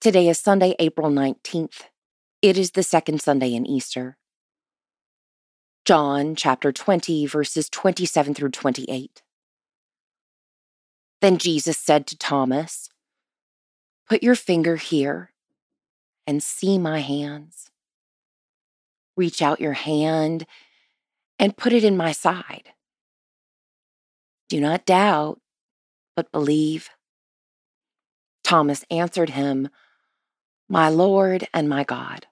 Today is Sunday, April 19th. It is the second Sunday in Easter. John chapter 20, verses 27 through 28. Then Jesus said to Thomas, Put your finger here and see my hands. Reach out your hand and put it in my side. Do not doubt, but believe. Thomas answered him, my Lord and my God.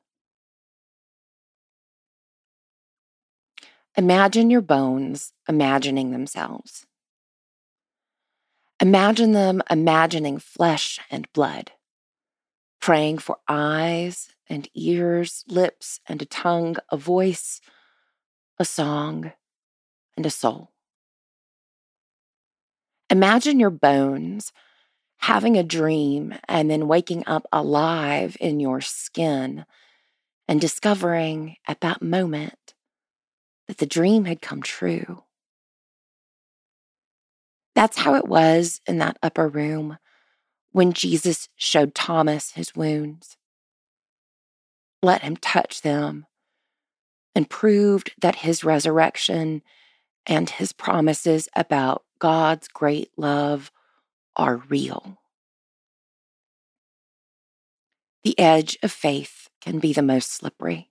Imagine your bones imagining themselves. Imagine them imagining flesh and blood, praying for eyes and ears, lips and a tongue, a voice, a song, and a soul. Imagine your bones having a dream and then waking up alive in your skin and discovering at that moment that the dream had come true. That's how it was in that upper room when Jesus showed Thomas his wounds. Let him touch them and proved that his resurrection and his promises about God's great love are real. The edge of faith can be the most slippery.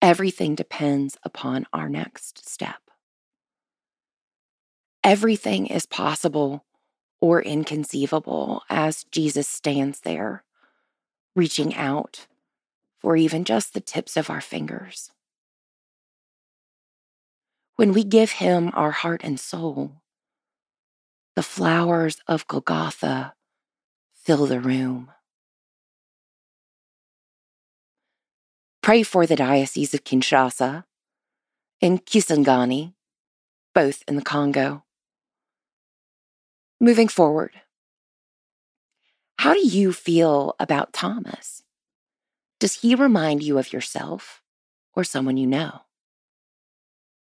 Everything depends upon our next step. Everything is possible or inconceivable as Jesus stands there, reaching out for even just the tips of our fingers. When we give Him our heart and soul, the flowers of Golgotha fill the room. Pray for the Diocese of Kinshasa and Kisangani, both in the Congo. Moving forward, how do you feel about Thomas? Does he remind you of yourself or someone you know?